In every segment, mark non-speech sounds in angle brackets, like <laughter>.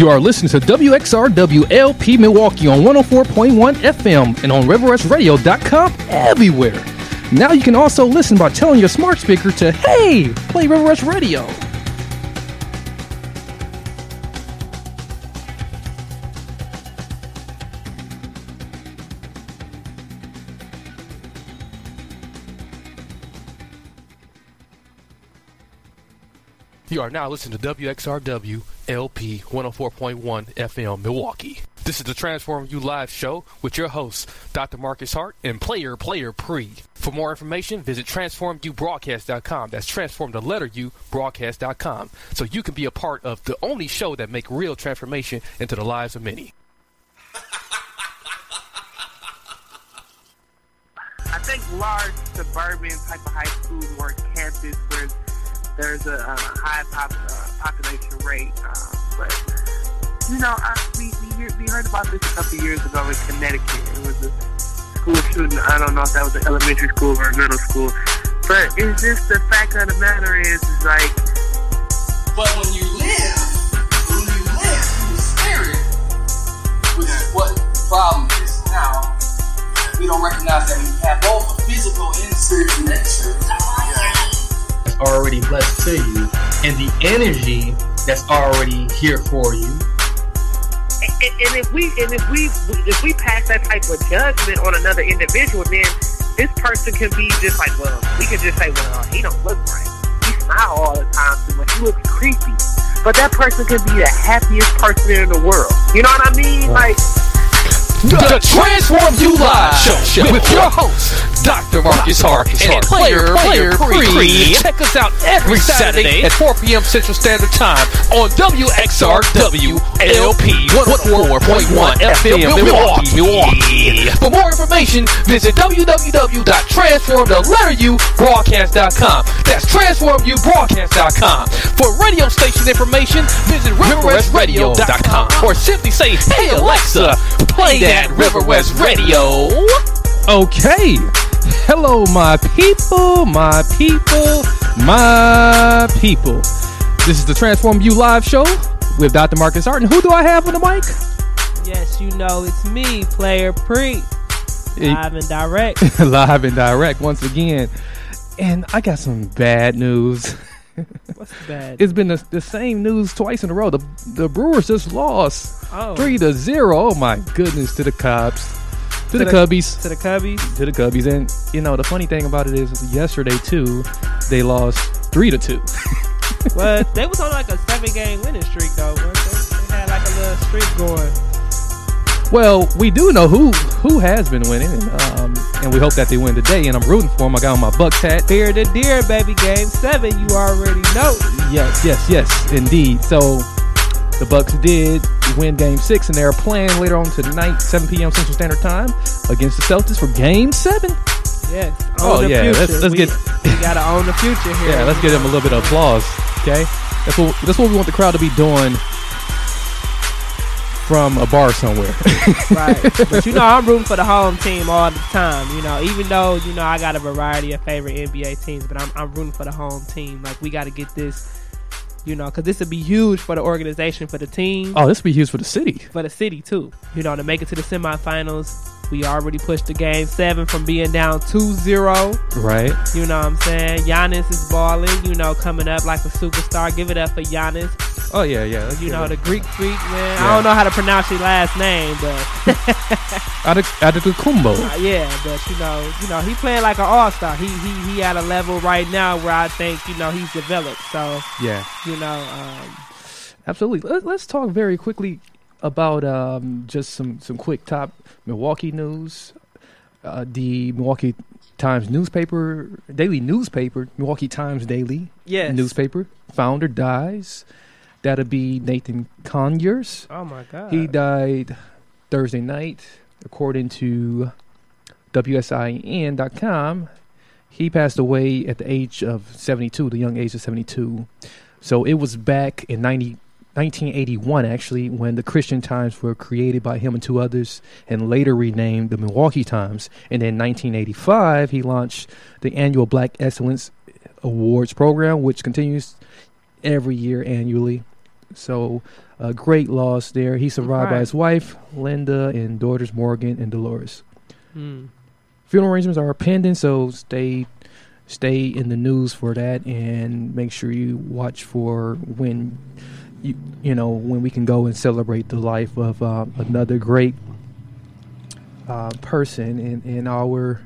You are listening to WXRWLP Milwaukee on 104.1 FM and on RiverWestRadio.com everywhere. Now you can also listen by telling your smart speaker to, hey, play River West Radio. Are now listening to WXRW LP 104.1 FM Milwaukee. This is the Transform You Live show with your hosts, Dr. Marcus Hart and Player Player Pree. For more information, visit transformubroadcast.com. That's transform the letter U broadcast.com. So you can be a part of the only show that make real transformation into the lives of many. I think large suburban type of high school or campus where there's a, a high pop, uh, population rate. Uh, but you know, I, we we, hear, we heard about this a couple years ago in Connecticut. It was a school shooting. I don't know if that was an elementary school or a middle school, but it's just the fact of the matter is, is like. But when you live, when you live in the spirit, which is what the problem is now, we don't recognize that we have both a physical and spiritual nature. Already blessed to you and the energy that's already here for you. And, and if we and if we if we pass that type of judgment on another individual, then this person can be just like, well, we can just say, well, he don't look right. He smile all the time too much. He looks creepy. But that person can be the happiest person in the world. You know what I mean? Like. The Transform You Live Show with your host, Dr. Marcus Hart and Player Player Pree. Check us out every Saturday at 4 p.m. Central Standard Time on WXRW LP 104.1 FM Milwaukee, Milwaukee. For more information, visit www.transformtheletteru.broadcast.com. That's transformubroadcast.com. For radio station information, visit riverwestradio.com or simply say, "Hey Alexa, play that River West Radio." Okay. Hello, my people, my people, my people. This is the Transform You Live show with Dr. Marcus Hart. And who do I have on the mic? Yes, you know it's me, Player Pree. Live and direct. <laughs> Live and direct once again. And I got some bad news. What's bad? It's been the, the same news twice in a row. The the Brewers just lost Oh. three to zero. Oh my goodness to the Cubs, to, To the, the- Cubbies, To the Cubbies. to the Cubbies. And you know the funny thing about it is yesterday too, they lost three to two. <laughs> well, they was on like a seven game winning streak though. weren't They? they had like a little streak going. Well, we do know who who has been winning, and, um, and we hope that they win today. And I'm rooting for them. I got on my Bucks hat. Fear the deer, baby. Game seven, you already know. Yes, yes, yes, indeed. So the Bucks did win Game Six, and they're playing later on tonight, 7 p.m. Central Standard Time, against the Celtics for Game Seven. Yes. Oh, yeah, future. let's- let's we, get- <laughs> we gotta own the future here. Yeah, let's give them a little bit of applause. Okay, that's what that's what we want the crowd to be doing from a bar somewhere. <laughs> right. But you know, I'm rooting for the home team all the time. You know, even though you know I got a variety of favorite NBA teams, but I'm I'm rooting for the home team. Like we got to get this. You know, because this would be huge for the organization, for the team, oh, this would be huge for the city. for the city too. You know, to make it to the semifinals. We already pushed the game seven from being down 2-0. Right. You know what I'm saying? Giannis is balling, you know, coming up like a superstar. Give it up for Giannis. Oh yeah, yeah. You know the Greek freak man. Yeah. I don't know how to pronounce his last name, but <laughs> Adetokumbo. Uh, yeah, but you know, you know, he playing like an all star. He he he at a level right now where I think you know he's developed. So Yeah. you know, um, Absolutely. Let's talk very quickly about um, just some, some quick top Milwaukee news. Uh, the Milwaukee Times newspaper, daily newspaper, Milwaukee Times Daily Yes. newspaper, founder dies. That'll be Nathan Conyers. oh my god, He died Thursday night, according to WISN.com. He passed away at the age of 72, the young age of 72. So it was back in 90, 1981, actually, when the Christian Times were created by him and two others and later renamed the Milwaukee Times. And then 1985, he launched the annual Black Excellence Awards program, which continues every year annually. So, a great loss there. He survived by his wife, Linda, and daughters, Morgan and Dolores. Hmm. Funeral arrangements are pending, so stay stay in the news for that and make sure you watch for when you you know when we can go and celebrate the life of uh, another great uh, person in in our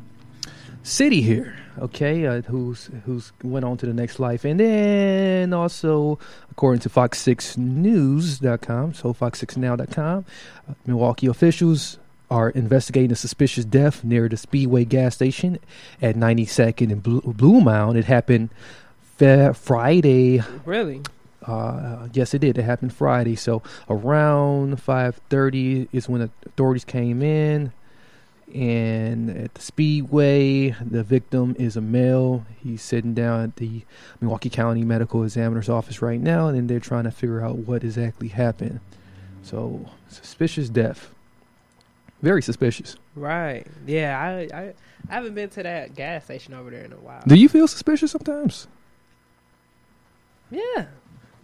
city here okay uh, who's who's went on to the next life. And then also according to fox6news.com so fox6now.com uh, milwaukee officials are investigating a suspicious death near the speedway gas station at 92nd and blue, Bluemound. It happened fa- friday. Really? Uh, yes, it did. It happened Friday. So around five thirty is when the authorities came in, and at the speedway, the victim is a male. He's sitting down at the Milwaukee County Medical Examiner's office right now, and they're trying to figure out what exactly happened. So suspicious death. Very suspicious. Right? Yeah, I I I haven't been to that gas station over there in a while. Do you feel suspicious sometimes? Yeah,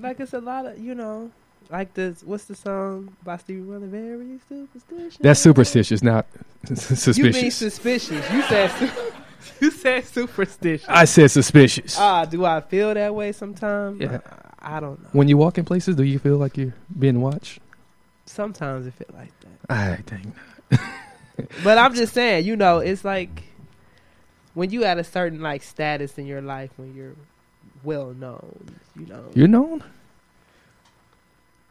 like it's a lot of you know, like this. What's the song by Stevie Wonder? Very superstitious. That's superstitious, not suspicious. <laughs> You mean suspicious. You said su- <laughs> you said superstitious. I said suspicious. Ah, do I feel that way sometimes? Yeah. I, I don't know. when you walk in places, do you feel like you're being watched? Sometimes it feel like that. I think not. <laughs> But I'm just saying, you know, it's like when you at a certain like status in your life when you're well known, you know. you're known.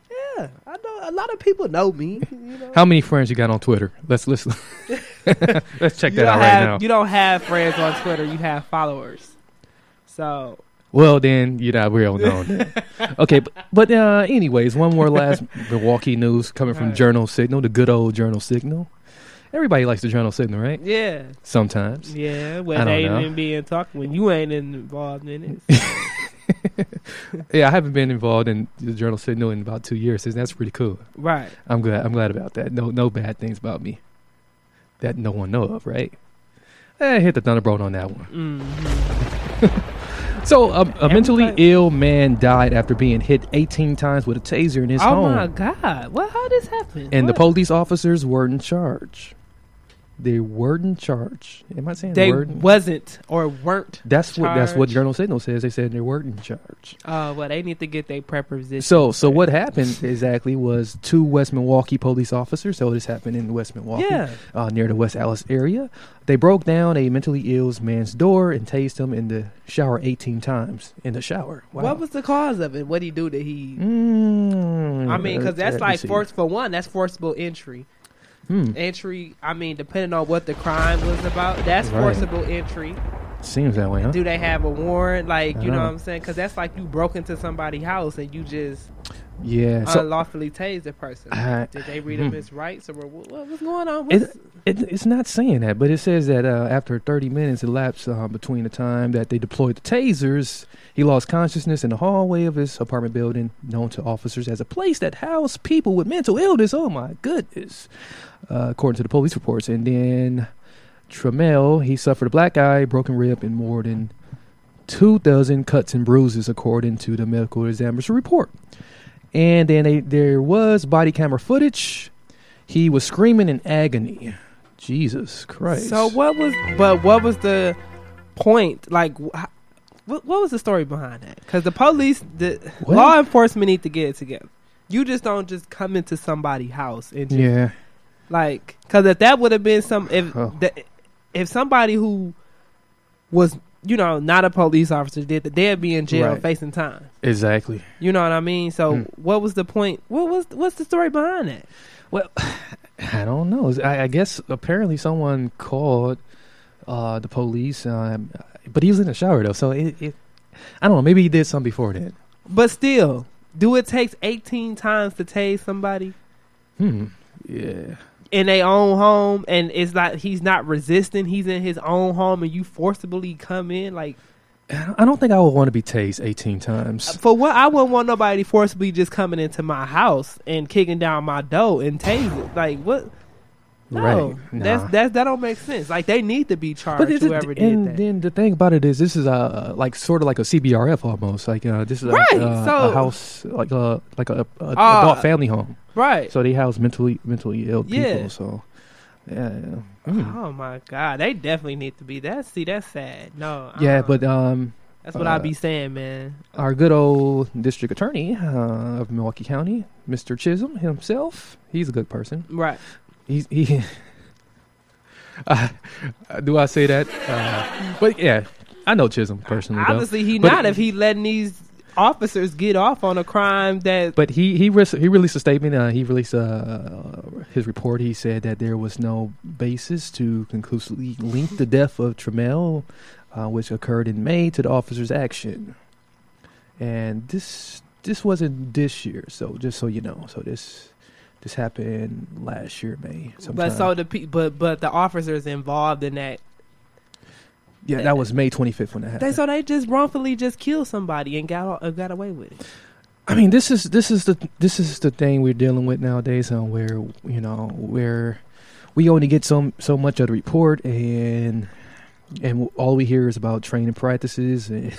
yeah, I know a lot of people know me. You know. How many friends you got on Twitter? Let's let's <laughs> let's check that out don't right now. You don't have friends on Twitter. You have followers. So Well, then you're not real known. <laughs> okay, but, but uh, anyways, one more last Milwaukee news coming from Right. Journal Sentinel, the good old Journal Sentinel. Everybody likes the Journal Sentinel, right? yeah, Sometimes. yeah. When they ain't being talked, when you ain't involved in it, <laughs> Yeah, I haven't been involved in the Journal Sentinel in about two years, and that's pretty cool. right? I'm glad. I'm glad about that. No, no bad things about me that no one know of, right? I hit the thunderbolt on that one. Mm-hmm. <laughs> So, um, a mentally ill man died after being hit 18 times with a taser in his Oh home. my god! What? How this happened? and the police officers were in charge. They were in charge. Am I saying they wasn't or weren't. That's what that's what. Journal Sentinel says. They said they weren't in charge. Uh, well, they need to get their preposition. So so what happened exactly was two West Milwaukee police officers. So this happened in West Milwaukee, Yeah. uh, near the West Allis area. They broke down a mentally ill man's door and tased him in the shower 18 times in the shower. Wow. What was the cause of it? What would he do that he? Mm, I mean, because that's like force for one. That's forcible entry. Hmm. Entry. I mean, depending on what the crime was about, that's Right. forcible entry. Seems that way, huh? Do they have a warrant? Like, you know know. what I'm saying? Because that's like you broke into somebody's house and you just Yeah. So unlawfully tased the person. I- Did they read him hmm. his rights or what, what, what's going on? It, it, it's not saying that, but it says that uh, after 30 minutes elapsed uh, between the time that they deployed the tasers, he lost consciousness in the hallway of his apartment building, known to officers as a place that housed people with mental illness. Oh my goodness, uh, according to the police reports. And then Trammell, he suffered a black eye, broken rib, and more than two dozen cuts and bruises, according to the medical examiner's report. And then they, there was body camera footage. He was screaming in agony. Jesus Christ. so what was? But what was the point? Like, wh- what, what was the story behind that? Because the police, the Well- law enforcement need to get it together. You just don't just come into somebody's house and just, Yeah. Like because if that would have been some if Oh. the, if somebody who was you know not a police officer did that, they'd be in jail Right. facing time. Exactly. You know what I mean? So Hmm. what was the point? What was what's the story behind that? Well, <sighs> I don't know. I, I guess apparently someone called uh, the police, um, but he was in the shower though, so it, it. I don't know. Maybe he did something before that. But still, do it takes eighteen times to tase somebody Hmm. Yeah. In their own home, and it's like he's not resisting. He's in his own home, and you forcibly come in like. I don't think I would want to be tased 18 times. Uh, for what I wouldn't want nobody forcibly just coming into my house and kicking down my door and tasing. Like what? No, Right. that's Nah. that's that don't make sense. Like they need to be charged. But whoever did that. and that. then the thing about it is, this is a like sort of like a CBRF almost. Like uh, this is a, Right, uh, so- a house like a like a, a Ah, adult family home. right. So they house mentally mentally ill people. So yeah, yeah. Mm. Oh my god, they definitely need to be. That see, that's sad. No, yeah. uh-uh. But um, that's what uh, I be saying, man. our good old district attorney uh, of Milwaukee County, Mr. Chisholm himself, he's a good person. Right. He's he. <laughs> Uh, do I say that? Uh, but yeah, I know Chisholm personally. though. Obviously, he But- not if he letting these officers get off on a crime that. But he he res- he released a statement. Uh, he released uh, his report. He said that there was no basis to conclusively link the death of Trammell, uh, which occurred in May, to the officer's action. And this this wasn't this year. So just so you know, so this this happened last year, May. but so the pe- but but the officers involved in that. yeah, that was May 25th when that happened. They so they just wrongfully just killed somebody and got uh, got away with it. I mean, this is this is the this is the thing we're dealing with nowadays, uh, where you know where we only get so so much of the report, and and all we hear is about training practices, and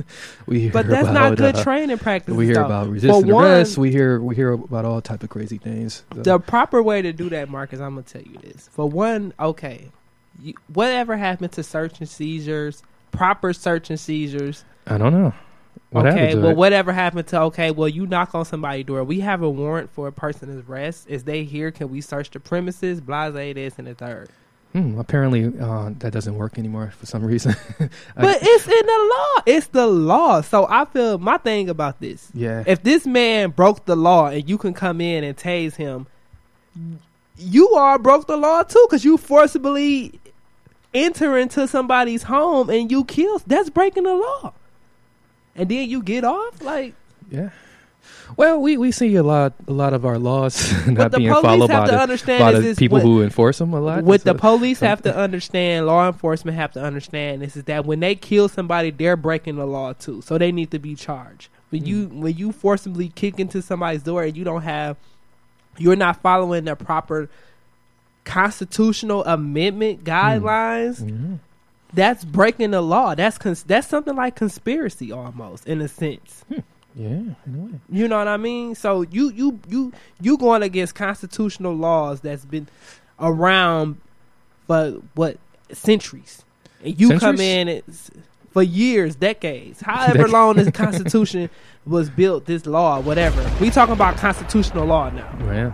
<laughs> we hear But that's about, not good uh, training practices. We hear though. about resisting one, arrest. We hear we hear about all type of crazy things. So, The proper way to do that, Marcus, I'm gonna tell you this. For one, okay, you, whatever happened to search and seizures, proper search and seizures. I don't know. What okay, happened to well, it? whatever happened to okay, well, you knock on somebody's door. We have a warrant for a person's arrest. Is they here? Can we search the premises? Blase this and the third. Hmm, apparently, uh, that doesn't work anymore for some reason. <laughs> I- But it's in the law. It's the law. So I feel my thing about this. yeah, If this man broke the law and you can come in and tase him, you are broke the law too because you forcibly enter into somebody's home and you kill. That's breaking the law. And then you get off like. yeah. Well, we, we see a lot a lot of our laws <laughs> not the being followed have by to the, understand by the people what- who enforce them a lot. What the So- police have to understand, law enforcement have to understand this is that when they kill somebody, they're breaking the law too. So they need to be charged. When you Mm. when you forcibly kick into somebody's door and you don't have, you're not following the proper constitutional amendment guidelines. Mhm. That's breaking the law. That's cons- that's something like conspiracy almost in a sense. Yeah, in a way. You know what I mean? So you you you you going against constitutional laws that's been around for what centuries, and you come in it's, for years, decades, <laughs> however long this Constitution was built, this law, whatever. We talking about constitutional law now. Yeah,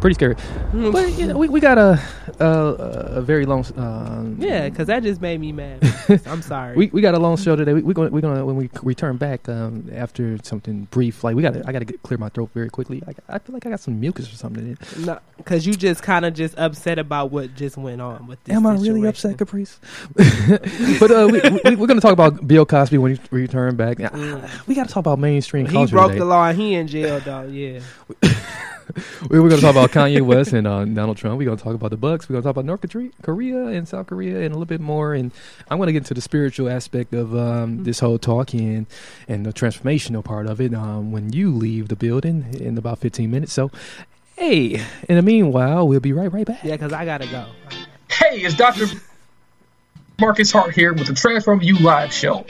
pretty scary. Mm. But you know, we, we got a a, a very long. Um, Yeah, because that just made me mad. <laughs> I'm sorry. we we got a long show today. We, we're gonna we're gonna when we return back um, after something brief. Like we got I got to get clear my throat very quickly. I, I feel like I got some mucus or something. in it. no, because you just kind of just upset about what just went on with this. Am I really upset, Caprice? <laughs> but uh, we, we, we're gonna talk about Bill Cosby when we return back. Mm. We got to talk about mainstream He broke today. the law and he in jail though. Yeah. <laughs> We <laughs> were going to talk about Kanye West and uh, Donald Trump. We're going to talk about the Bucks. We're going to talk about North Korea, Korea and South Korea and a little bit more. And I'm going to get into the spiritual aspect of um, this whole talk and, and the transformational part of it um, when you leave the building in about 15 minutes. So, hey, in the meanwhile, we'll be right right back. Yeah, because I gotta go. Hey, it's Dr. Marcus Hart here with the Transform You Live show.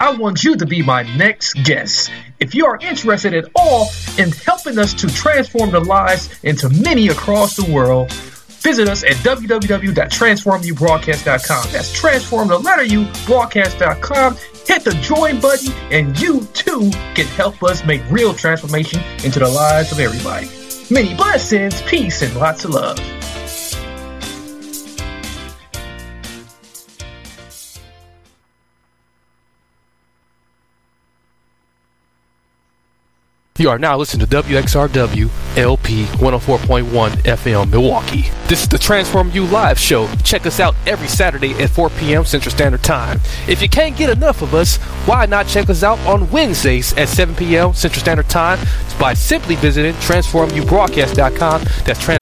I want you to be my next guest. If you are interested at all in helping us to transform the lives into many across the world, visit us at www.transformubroadcast.com. That's transform the letter U broadcast.com. hit the join button, and you too can help us make real transformation into the lives of everybody. Many blessings, peace, and lots of love. You are now listening to WXRW LP 104.1 FM Milwaukee. This is the Transform You Live show. Check us out every Saturday at 4 p.m. Central Standard Time. If you can't get enough of us, why not check us out on Wednesdays at 7 p.m. Central Standard Time by simply visiting transformubroadcast.com. That's trans-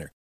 winner.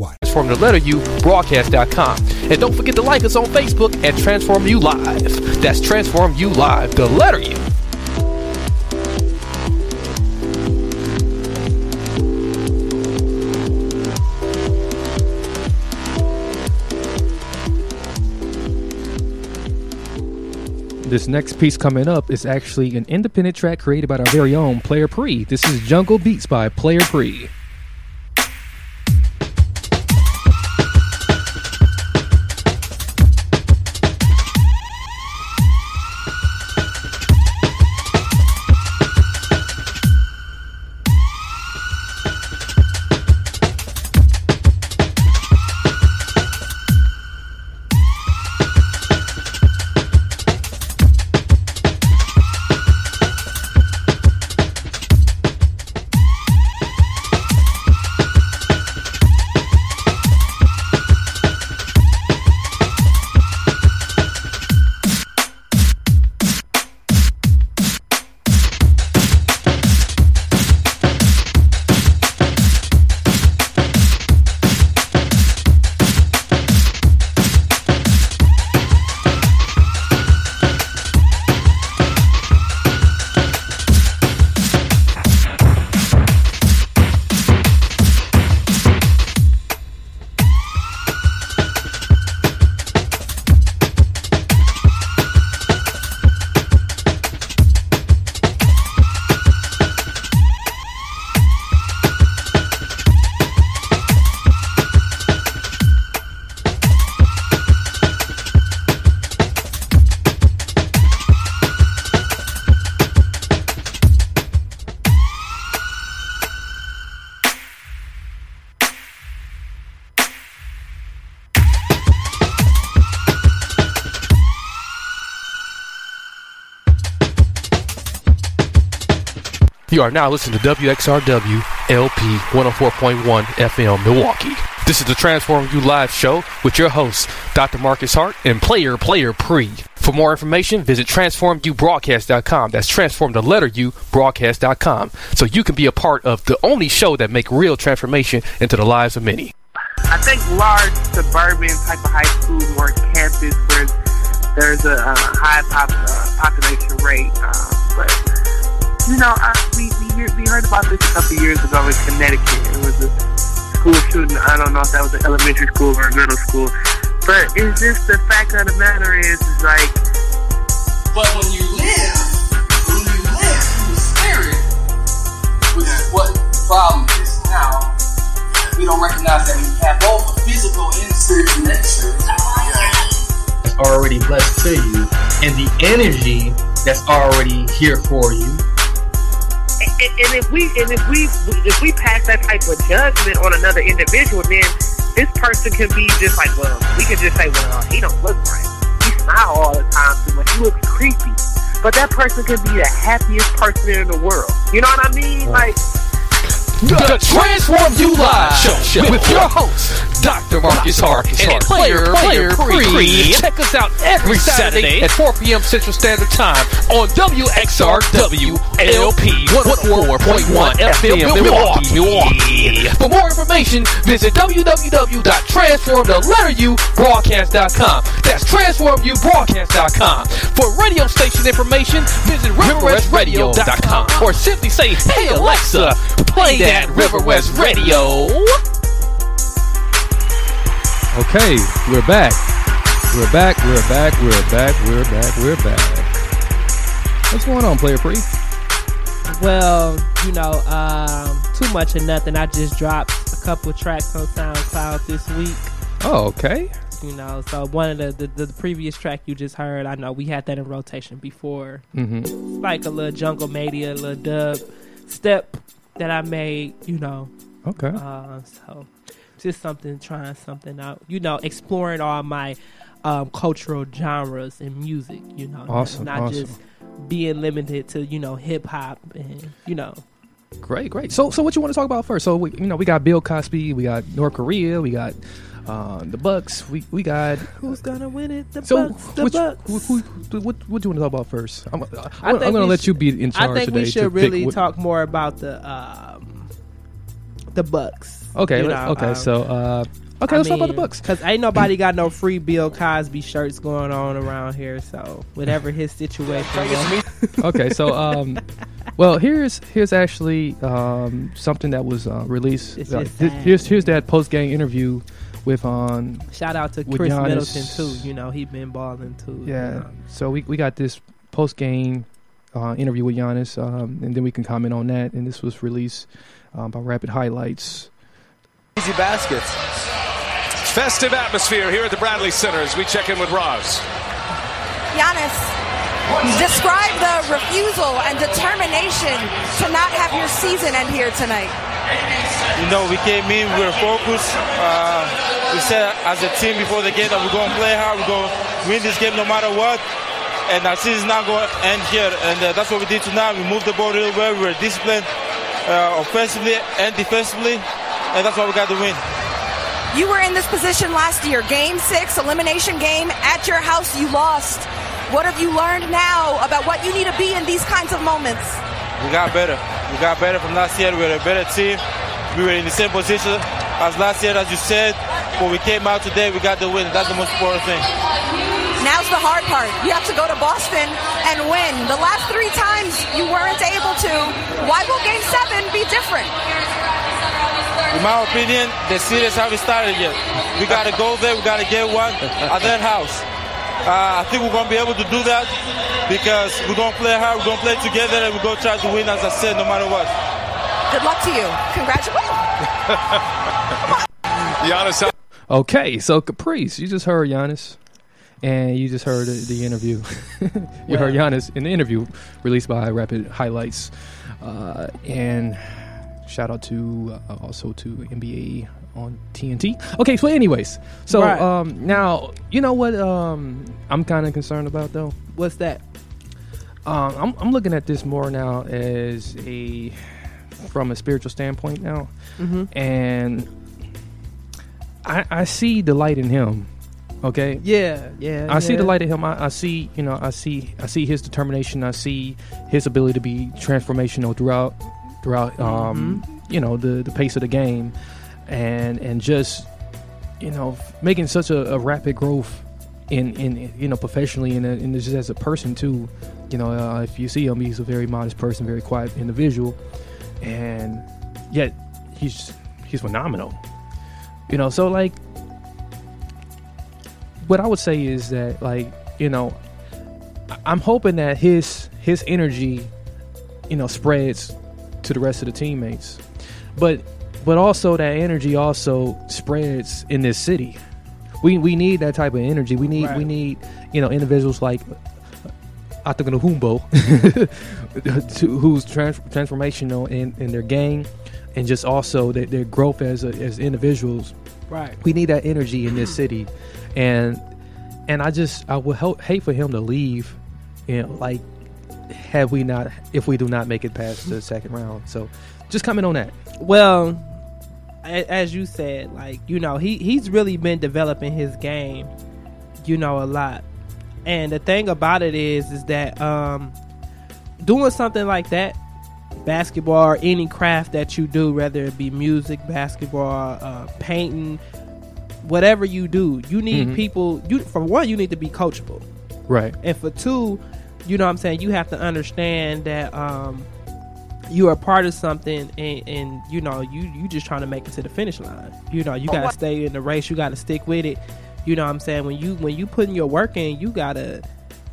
Transform the letter U broadcast.com. And don't forget to like us on Facebook at Transform You Live. That's Transform You Live, the letter U. This next piece coming up is actually an independent track created by our very own Player Pree. This is Jungle Beats by Player Pree. You are now listening to WXRW LP 104.1 FM Milwaukee. This is the Transform You Live show with your hosts, Dr. Marcus Hart and Player Player Pree. For more information, visit transformubroadcast.com. That's transform the letter U broadcast.com. So you can be a part of the only show that make real transformation into the lives of many. I think large suburban type of high school or campus where there's a uh, high pop, uh, population rate, uh, but you know, I, we we, hear, we heard about this a couple years ago in Connecticut. It was a school shooting. I don't know if that was an elementary school or a middle school, but it's just the fact of the matter is, is like. But when you live, when you live in the spirit, which is what the problem is now, we don't recognize that we have both a physical and spiritual nature. That's already blessed to you and the energy that's already here for you. And, and if we and if we if we pass that type of judgment on another individual, then this person can be just like, well, we can just say, well, he don't look right. He smile all the time too much. He looks creepy. but that person could be the happiest person in the world. You know what I mean? Like, The Transform You Live Show with your host, Dr. Marcus Hart and Player Player Pree. Check us out every Saturday at 4 p.m. Central Standard Time on WXRW LP 104.1 FM Milwaukee, Milwaukee. For more information, visit www.transformtheletteru.broadcast.com. That's transformubroadcast.com. For radio station information, visit riverwestradio.com or simply say, "Hey Alexa, play that River West Radio." Okay, we're back. We're back. We're back. We're back. We're back. We're back. What's going on, player pree? Well, you know, um, too much of nothing. I just dropped a couple tracks on SoundCloud this week. Oh, okay. You know, so one of the, the the previous track you just heard, I know we had that in rotation before. Mhm. It's like a little jungle media, a little dub step that I made. You know. Okay. Uh, so just something, trying something out. You know, exploring all my um, cultural genres and music. You know, Awesome, not awesome. just being limited to you know hip hop and you know. Great, great. So, so what you want to talk about first? So, we, you know, we got Bill Cosby, we got North Korea, we got uh, the Bucks, we we got. Who's gonna win it? The So, Bucks. The which- Bucks. who, who, who- what what do you want to talk about first? I'm, I'm, I I'm going to we let you be in charge I think today. we should really what- talk more about the um, the Bucks. Okay, you know, okay. um, so, uh, okay, let's talk about the Bucks. Because ain't nobody got no free Bill Cosby shirts going on around here. So whatever <laughs> his situation. was. okay, so um, well, here's here's actually um, something that was uh, released. It's uh, just th- here's here's that post game interview with um. Shout out to Chris Giannis. Middleton too. You know he been balling too. you Yeah. know. So we we got this post game uh, interview with Giannis, um, and then we can comment on that. And this was released um, by Rapid Highlights. Easy baskets. Festive atmosphere here at the Bradley Center as we check in with Roz. Giannis, describe the refusal and determination to not have your season end here tonight. You know, we came in, we were focused. Uh, we said as a team before the game that we're going to play hard, we're going to win this game no matter what. And our season's not going to end here. And uh, that's what we did tonight. We moved the ball real well. We were disciplined uh, offensively and defensively. And that's why we got the win. You were in this position last year, game six, elimination game at your house. You lost. What have you learned now about what you need to be in these kinds of moments? We got better. We got better from last year. We were a better team. We were in the same position as last year, as you said. But we came out today, we got the win. That's the most important thing. Now's the hard part. You have to go to Boston and win. The last three times you weren't able to. Why will game seven be different? In my opinion, the series haven't started yet. We got to go there. We got to get one at their house. Uh, I think we're going to be able to do that because we're going to play hard. We're going to play together, and we're going to try to win, as I said, no matter what. Good luck to you. Congratulations. <laughs> Giannis. Okay, so Caprice, you just heard Giannis, and you just heard the, the interview. <laughs> you heard Giannis in the interview released by Rapid Highlights, uh, and shout out to uh, also to NBA on TNT. Okay, so anyways, so Right. um, now you know what um, I'm kind of concerned about though. What's that? Um, I'm, I'm looking at this more now as a from a spiritual standpoint now, Mhm. and I, I see the light in him. Okay. Yeah, yeah. I see the light in him. I, I see, you know, I see, I see his determination. I see his ability to be transformational throughout, throughout, um, Mm-hmm. you know, the the pace of the game, and and just, you know, making such a, a rapid growth in in you know professionally and, and just as a person too. You know, uh, if you see him, he's a very modest person, very quiet individual, and yet he's he's phenomenal. You know, so like what I would say is that like you know I'm hoping that his his energy you know spreads to the rest of the teammates but but also that energy also spreads in this city we we need that type of energy we need we need you know individuals like uh, Atagana Humbo <laughs> to, who's trans- transformational in, in their gang and just also their, their growth as a, as individuals Right. we need that energy in this city and and i just i would ho- hate for him to leave you know like have we not if we do not make it past the second round. So just comment on that. Well, a- as you said, like you know, he he's really been developing his game, you know, a lot. And the thing about it is, is that um, doing something like that, basketball or any craft that you do, whether it be music, basketball, uh, painting, whatever you do, you need Mhm. people. You for one, you need to be coachable. Right. And for two, you know what I'm saying, you have to understand that um you are part of something and, and you know, you you just trying to make it to the finish line. You know, you gotta stay in the race, you gotta stick with it. You know what I'm saying? When you when you putting your work in, you gotta,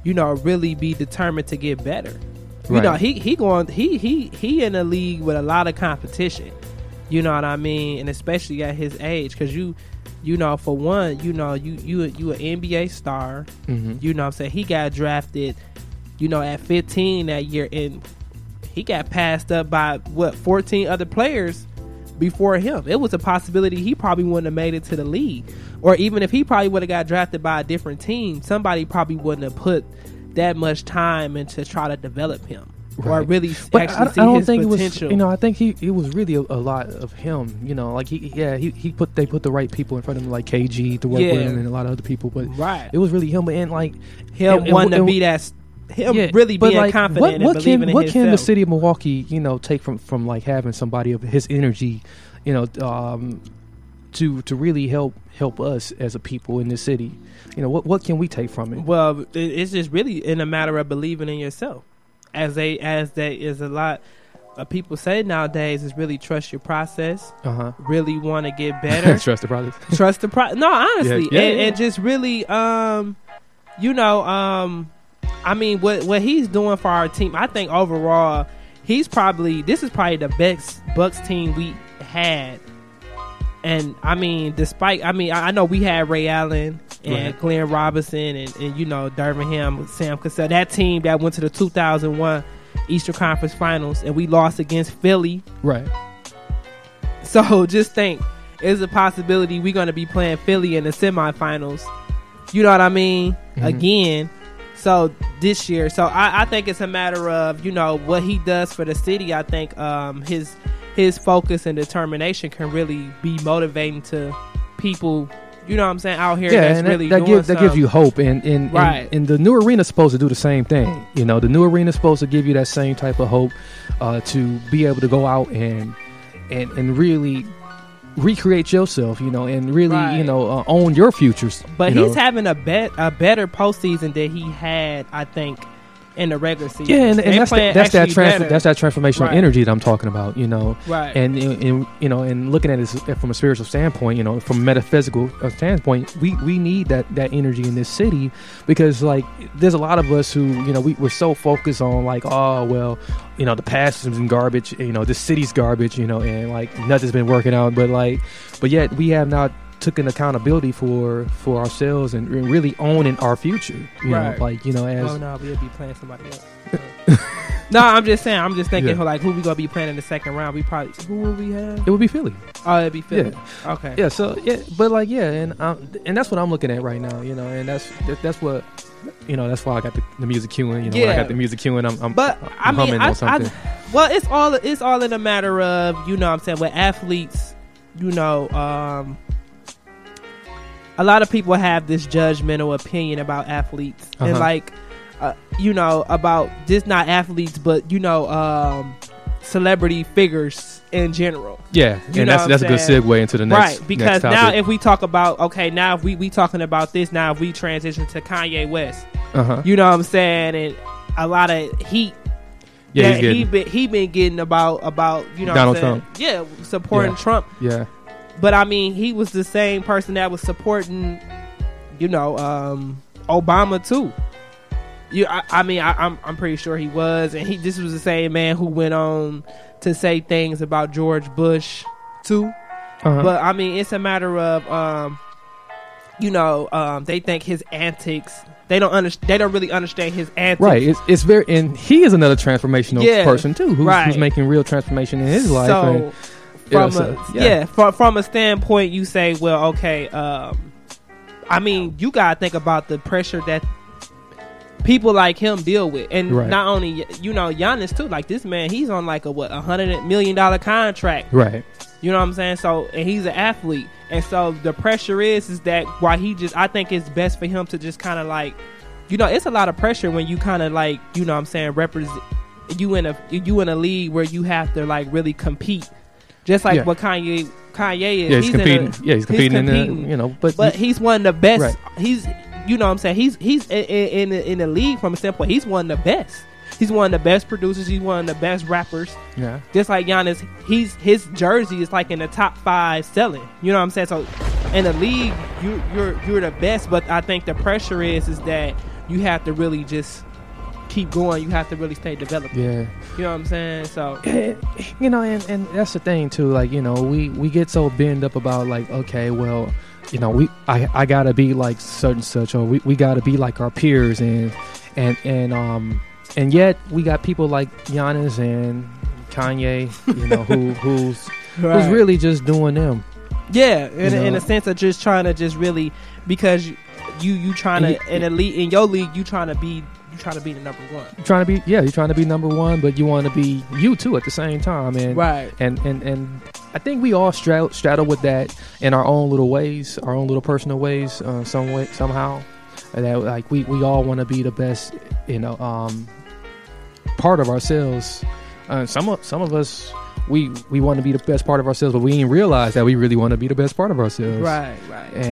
you know, really be determined to get better. You Right. know, he he going he he he in a league with a lot of competition. You know what I mean? And especially at his age, because you you know, for one, you know, you you you an NBA star. Mhm. You know what I'm saying? He got drafted, you know, at 15 that year and he got passed up by what 14 other players before him. It was a possibility he probably wouldn't have made it to the league. Or even if he probably would have got drafted by a different team, somebody probably wouldn't have put that much time into try to develop him. Or really But actually I, I don't his think it was. potential. You know, I think he it was really a, a lot of him. You know, like he yeah he, he put they put the right people in front of him like KG work Yeah. and a lot of other people. But Right. it was really him. And like Him wanting to be that him Yeah, really being like, confident What, what can what can the city of Milwaukee you know take from from like having somebody of his energy, you know, um, to to really help help us as a people in this city. You know, what what can we take from it? Well, it's just really in a matter of believing in yourself. As they as there is a lot of people say nowadays is really trust your process. Uh-huh. Really want to get <laughs> better. Trust the process. trust the process. No, honestly, Yeah, yeah, and, and just really, um, you know, um, I mean, what what he's doing for our team, I think overall, he's probably this is probably the best Bucks team we had. And I mean, despite I mean, I, I know we had Ray Allen and Right. Glenn Robinson and, and you know Ham, Sam Cassell, that team that went to the 2001 Eastern Conference Finals, and we lost against Philly. Right. So <laughs> just think, is a possibility we're going to be playing Philly in the semifinals. You know what I mean? Mhm. Again. So this year, so I, I think it's a matter of you know what he does for the city. I think um, his his focus and determination can really be motivating to people. You know what I'm saying out here. yeah, that's and that, really that gives that gives you hope, and and, Right. and and the new arena's supposed to do the same thing. You know, the new arena's supposed to give you that same type of hope uh, to be able to go out and and and really recreate yourself. You know, and really you know uh, own your futures. But he's know. having a bet a better postseason than he had, I think, in the regular season. Yeah, and, and that's that, that's that better. that's that transformational Right. energy that I'm talking about. You know, Right. And, and, you know, and looking at it from a spiritual standpoint, you know, from a metaphysical uh, standpoint, we we need that that energy in this city because like there's a lot of us who you know we we're so focused on like oh well, you know the past is garbage, you know the city's garbage, you know, and like nothing's been working out, but like but yet we have not taken accountability for for ourselves and really owning our future. You Right. know, like you know as oh no, we'll be playing somebody else. <laughs> no, I'm just saying. I'm just thinking Yeah. like who we gonna be playing in the second round. We probably who will we have? it would be Philly. Oh, it'd be Philly. Yeah. Okay. Yeah. So yeah, but like yeah, and um, and that's what I'm looking at right now. You know, and that's that, that's what you know. That's why I got the, the music cueing. You know, when I got the music cueing. I'm, I'm But I I'm mean, humming I, something. I, well, it's all it's all in a matter of you know what I'm saying with athletes. You know, um, a lot of people have this judgmental opinion about athletes, and Uh-huh. like, uh, you know, about just not athletes, but you know, um, celebrity figures in general. Yeah, You and that's that's a good segue into the next right because next now if we talk about okay now if we we talking about this now if we transition to Kanye West, Uh-huh. you know what I'm saying, and a lot of heat. Yeah, that he been he been getting about about you know Donald what I'm Trump. saying? yeah supporting Yeah. Trump Yeah. But I mean he was the same person that was supporting you know um Obama too you I, I mean I, I'm I'm pretty sure he was and he this was the same man who went on to say things about George Bush too Uh-huh. but I mean it's a matter of um you know um they think his antics they don't understand they don't really understand his antics Right, it's, it's very, and he is another transformational Yeah, person too, who's, right. who's making real transformation in his life. So, and, from a, so, yeah, from from a standpoint, you say, well, okay. Um, I mean, you gotta think about the pressure that people like him deal with, and Right. not only you know Giannis too. Like this man, he's on like a what a hundred million dollar contract. Right. You know what I'm saying? So and he's an athlete, and so the pressure is is that why he just I think it's best for him to just kind of like, you know, it's a lot of pressure when you kind of like you know what I'm saying represent you in a you in a league where you have to like really compete, just like Yeah. what Kanye Kanye is. Yeah, he's in a- competing. Yeah, he's competing in the- you know, but- but he's one of the best. Right. He's you know what I'm saying he's he's in in, in, in the league from a standpoint. He's one of the best. He's one of the best producers. He's one of the best rappers. Yeah. Just like Giannis, he's his jersey is like in the top five selling. You know what I'm saying? So in the league, you you're you're the best, but I think the pressure is is that you have to really just keep going. You have to really stay developing. Yeah. You know what I'm saying? So <laughs> you know, and, and that's the thing too. Like, you know, we we get so bent up about like, okay, well, you know, we I, I gotta be like such and such, or we, we gotta be like our peers, and and and um and yet we got people like Giannis and Kanye, you know, who <laughs> who's who's really just doing them. Yeah, in, You in a sense of just trying to just really because you you, trying to in a league in your league you trying to be you trying to be the number one. You're trying to be yeah, you're trying to be number one, but you want to be you too at the same time, and Right. And and and I think we all straddle, straddle with that in our own little ways, our own little personal ways, uh, some way somehow. And that like we we all want to be the best, you know, um, part of ourselves. Uh, some of some of us we we want to be the best part of ourselves, but we didn't realize that we really want to be the best part of ourselves. Right, right. And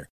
winner.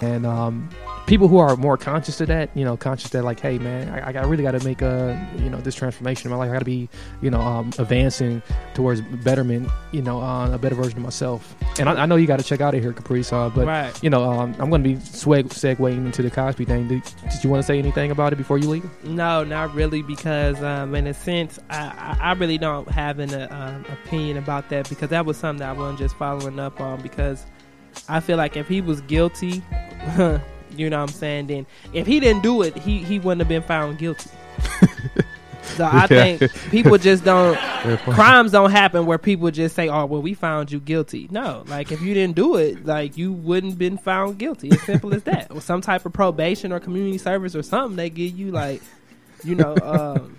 And um, people who are more conscious of that, you know, conscious that like, hey man, I, I really got to make a, you know, this transformation in my life. I got to be, you know, um, advancing towards betterment, you know, uh, a better version of myself. And I, I know you got to check out of here, Caprice, uh, but Right. you know, um, I'm going to be swag- segueing into the Cosby thing. Did, did you want to say anything about it before you leave? No, not really, because um, in a sense, I, I, I really don't have an uh, um, opinion about that because that was something that I wasn't just following up on because I feel like if he was guilty, <laughs> you know what I'm saying, then if he didn't do it, he, he wouldn't have been found guilty. <laughs> so I Yeah. think people just don't, <laughs> crimes don't happen where people just say, oh, well, we found you guilty. No, like if you didn't do it, like you wouldn't been found guilty. As simple as that. Or some type of probation or community service or something they give you, like, you know, um,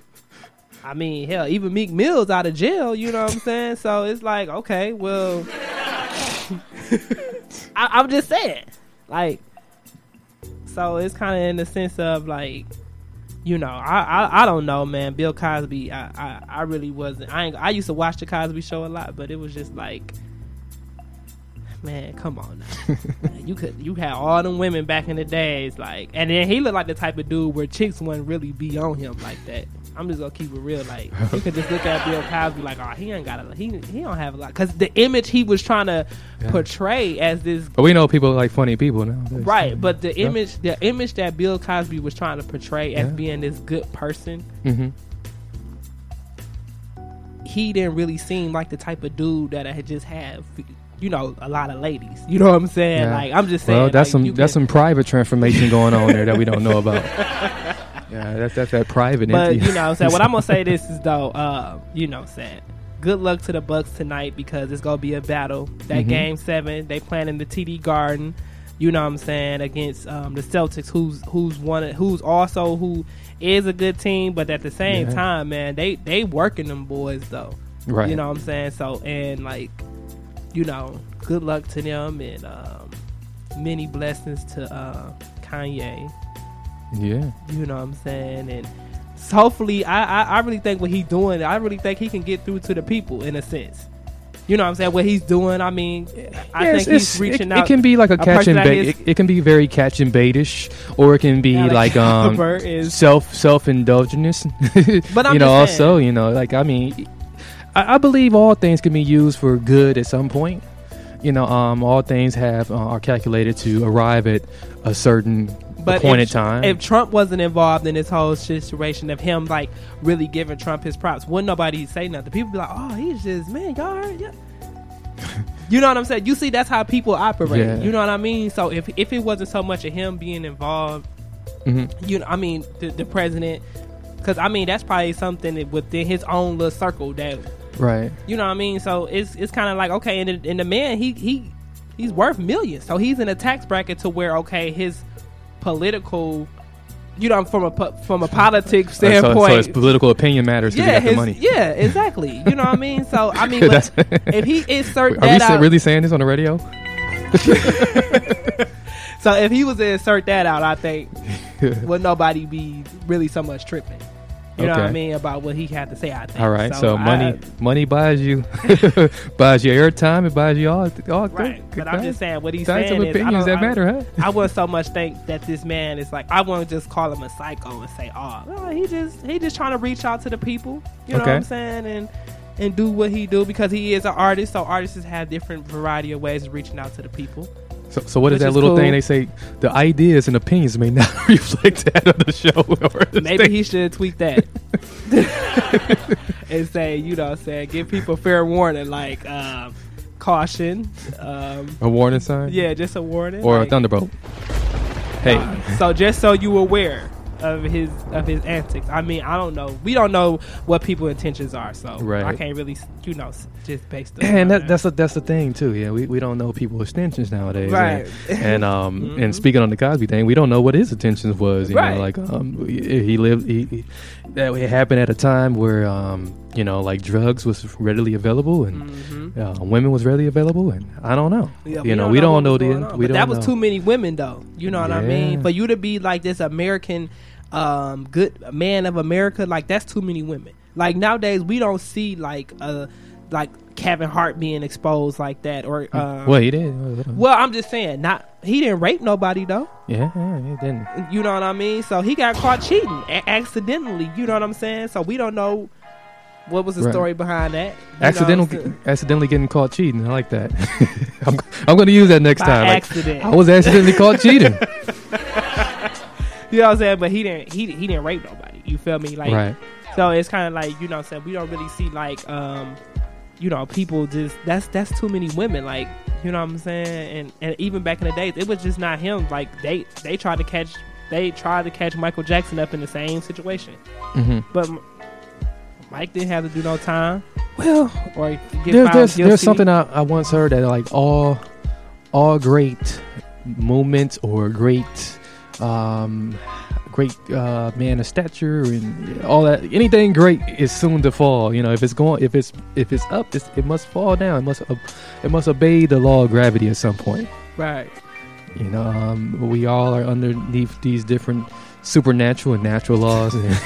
I mean, hell, even Meek Mill's out of jail. You know what I'm saying? So it's like, okay, well, I, I'm just saying, like, so it's kind of in the sense of like, you know, I, I I don't know, man. Bill Cosby, I I, I really wasn't. I ain't, I used to watch the Cosby Show a lot, but it was just like. Man, come on now. you could you had all them women back in the days, like and then he looked like the type of dude where chicks wouldn't really be on him like that. I'm just gonna keep it real. Like you could just look at Bill Cosby like, oh, he ain't got a he he don't have a lot because the image he was trying to Yeah. portray as this But we know people like funny people now. right, but the Yeah. image the image that Bill Cosby was trying to portray as Yeah. being this good person, hmm he didn't really seem like the type of dude that I had just had. You know, a lot of ladies. You know what I'm saying? Yeah. Like I'm just saying. Well, that's like, some that's some private transformation going on there that we don't know about. <laughs> yeah, that's that's that private. But empty- you know, what I'm saying what I'm gonna say <laughs> this is though, uh, you know, what I'm saying good luck to the Bucks tonight because it's gonna be a battle. That Mhm. game seven, they playing in the TD Garden. You know what I'm saying against um, the Celtics, who's who's one, who's also who is a good team, but at the same Yeah. time, man, they they working them boys though. Right. You know what I'm saying? So and like, you know, good luck to them and um, many blessings to uh, Kanye. Yeah. You know what I'm saying? And s- hopefully, I, I, I really think what he's doing, I really think he can get through to the people in a sense. You know what I'm saying? What he's doing, I mean, I Yeah, think he's reaching it, out. It can be like a, catch and bait. It, it can be very catch and baitish, or it can be Yeah, like <laughs> like um self self indulgence. <laughs> But I'm you know, just also you know, like I mean, I, I believe all things can be used for good at some point. You know, um, all things have uh, are calculated to arrive at a certain But appointed if, time. if Trump wasn't involved in this whole situation of him like really giving Trump his props, wouldn't nobody say nothing? People be like, "Oh, he's just man, y'all heard?" Yeah. <laughs> you know what I'm saying? You see, that's how people operate. Yeah. You know what I mean? So if if it wasn't so much of him being involved, Mhm. you know, I mean, the, the president, because I mean that's probably something that within his own little circle that right. you know what I mean? So it's it's kind of like okay, and the, and the man he he he's worth millions, so he's in a tax bracket to where okay his political, you know, from a from a politics Uh, so, standpoint. so his political opinion matters yeah, he got the his- money. yeah, exactly. You know what I mean? So I mean, <laughs> but if he insert Are we that sa- out, really saying this on the radio? <laughs> so if he was to insert that out, I think <laughs> would nobody be really so much tripping. You know what I mean about what he had to say. I think. All right, so, I- money money buys you <laughs> buys you airtime. It buys you all all Right, but I'm just saying what he's saying of is I that I- matter, huh? I wouldn't so much think that this man is like I wouldn't just call him a psycho and say, oh, no, he just he just trying to reach out to the people. You know what I'm saying? And and do what he do because he is an artist. So artists have different variety of ways of reaching out to the people. So, so what is Which that is little cool. thing they say? The ideas and opinions may not <laughs> reflect that of the show. <laughs> or the Maybe he should tweak that <laughs> and say, you know, what I'm saying give people fair warning, like um, caution. Um, a warning sign. yeah, just a warning. or like- a thunderbolt. Hey, So just so you aware of his of his antics. I mean, I don't know. We don't know what people's intentions are, so Right. I can't really, you know, just based on and that, that's a, that's the thing too. Yeah, we, we don't know people's intentions nowadays. Right. And, <laughs> and um Mhm. and speaking on the Cosby thing, we don't know what his intentions was. You Right. know, like um he lived he, he- that it happened at a time where um you know like drugs was readily available and uh, women was readily available and I don't know. Mm-hmm. Yeah, you know, we don't know the was going on. we But don't that was know. too many women, though. You know what I mean? Yeah. For you to be like this American, um, good man of America, like that's too many women. Like nowadays, we don't see like uh like Kevin Hart being exposed like that, or um, well, he did. Well, I'm just saying, not he didn't rape nobody though. Yeah, yeah, he didn't. You know what I mean? So he got caught cheating a- accidentally. You know what I'm saying? So we don't know what was the Right. story behind that. You know what Accidental, accidentally getting caught cheating. I like that. <laughs> I'm, I'm going to use that next By time. Like, accident. I was accidentally caught cheating. <laughs> You know what I'm saying? But he didn't he he didn't rape nobody. You feel me? Like Right. so it's kinda like, you know what I'm saying, we don't really see like um you know, people just that's that's too many women, like you know what I'm saying? And and even back in the days, it was just not him. Like they they tried to catch they tried to catch Michael Jackson up in the same situation. Mhm. But Mike didn't have to do no time. Well, or get there's there's, guilty. there's something I, I once heard that like all all great moments or great um great uh man of stature and all that. Anything great is soon to fall you know. If it's going if it's if it's up it's, it must fall down. It must it must obey the law of gravity at some point. Right. you know um we all are underneath these different supernatural and natural laws. And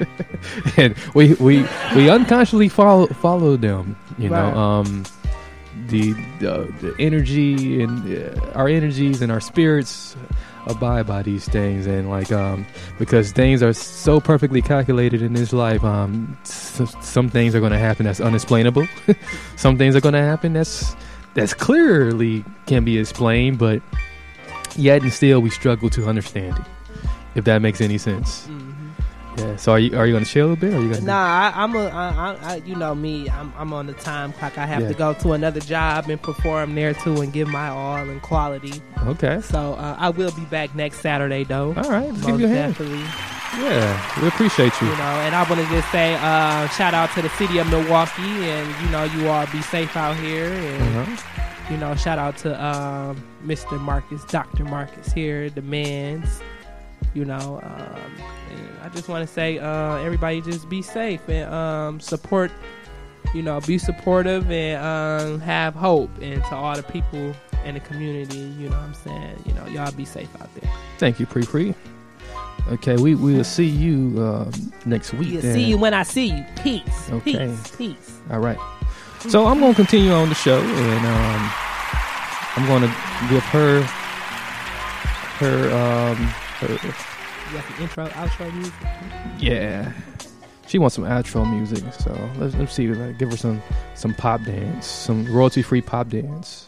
<laughs> and we we we unconsciously follow follow them you Right. know um the uh, the energy and uh, our energies and our spirits abide by these things. And like um because things are so perfectly calculated in this life um s- some things are going to happen that's unexplainable. <laughs> Some things are going to happen that's that's clearly can be explained but yet and still we struggle to understand it if that makes any sense yeah so are you are you going to chill a bit or are you going to Nah, I, I'm a, I, I, you know me. I'm, I'm on the time clock. I have Yeah. to go to another job and perform there too, and give my all and quality. okay So uh, I will be back next Saturday though. All right, let's give you a hand. definitely. yeah we appreciate you You know, and I want to just say uh, shout out to the city of Milwaukee, and you know, you all be safe out here, and Uh-huh. you know, shout out to um, Mr. Marcus, Doctor Marcus here, the man's. You know, um, I just want to say, uh, everybody just be safe and um, support. You know, be supportive and um, have hope, and to all the people in the community. You know, what I'm saying, you know, y'all be safe out there. Thank you, Pree Pree. Okay, we we'll see you uh, next week. Then. see you when I see you. Peace. Okay. Peace. Peace. All right. So I'm going to continue on the show, and um, I'm going to give her her um her You got the intro, outro music. yeah. She wants some outro music, so let's let's see. Like, give her some some pop dance, some royalty free pop dance.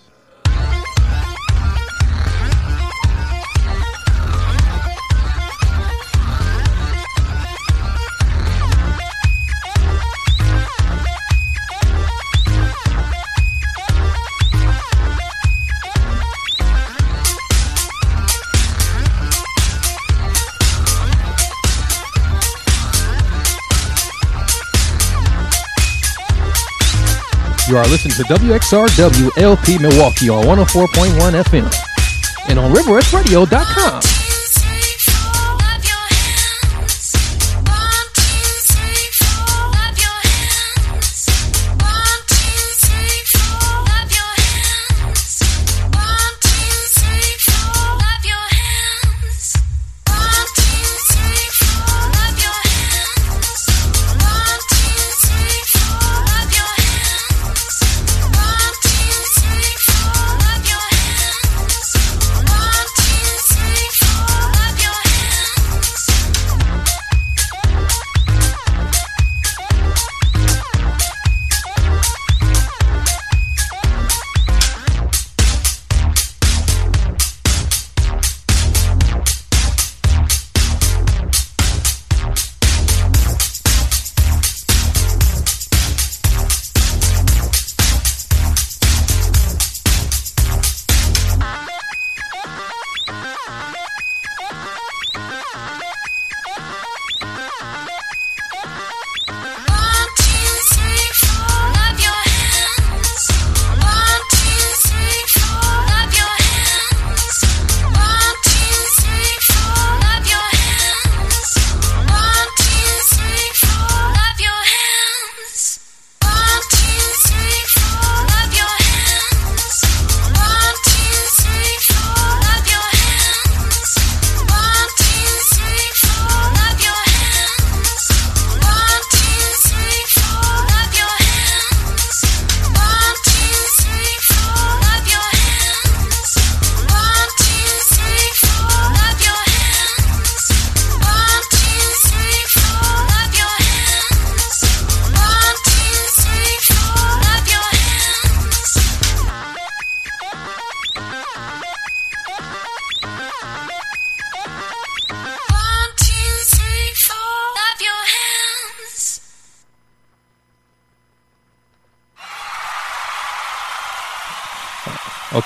You are listening to WXRW LP Milwaukee on 104.1 FM and on RiverWestRadio.com.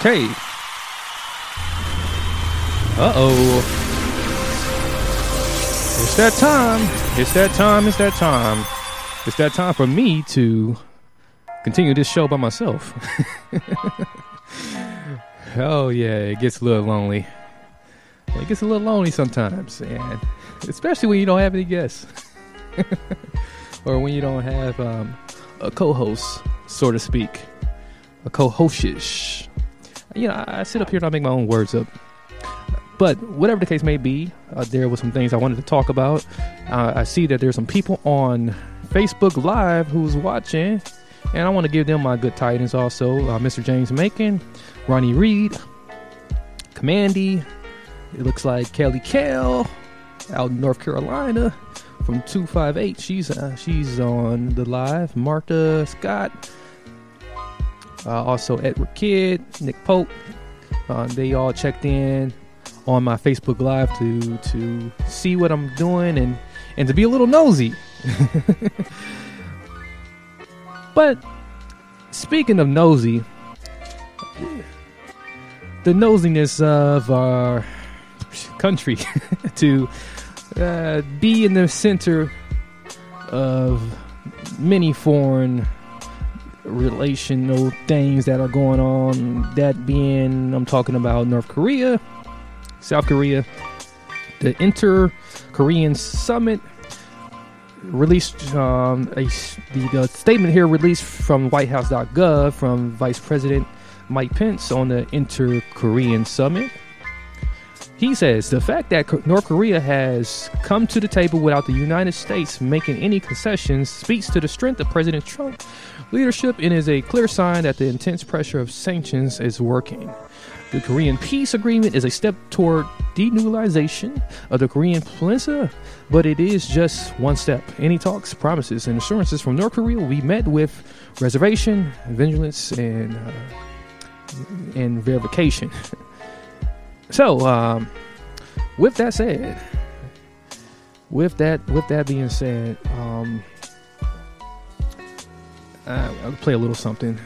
Okay. Uh oh. It's that time. It's that time. It's that time. It's that time for me to continue this show by myself. <laughs> oh, yeah. It gets a little lonely. It gets a little lonely sometimes. And especially when you don't have any guests. <laughs> or when you don't have um, a co host, so to speak. A co hostish you know, I sit up here and I make my own words up. But whatever the case may be, uh, there were some things I wanted to talk about. Uh, I see that there's some people on Facebook Live who's watching, and I want to give them my good tidings also. Uh, Mr. James Macon, Ronnie Reed, Commandy. It looks like Kelly Kale out in North Carolina from 258. She's uh, she's on the live. Martha Scott. Uh, also, Edward Kidd, Nick Pope. Uh, they all checked in on my Facebook Live to to see what I'm doing and and to be a little nosy. <laughs> but speaking of nosy, the nosiness of our country <laughs> to uh, be in the center of many foreign relational things that are going on. That being, I'm talking about North Korea, South Korea, the Inter Korean Summit released um, a, the, the statement here released from WhiteHouse.gov from Vice President Mike Pence on the Inter Korean Summit. He says the fact that North Korea has come to the table without the United States making any concessions speaks to the strength of President Trump's leadership and is a clear sign that the intense pressure of sanctions is working. The Korean peace agreement is a step toward denuclearization of the Korean peninsula, but it is just one step. Any talks, promises, and assurances from North Korea will be met with reservation, vigilance, and uh, and verification. <laughs> so, um, with that said, with that with that being said, um, I, I'll play a little something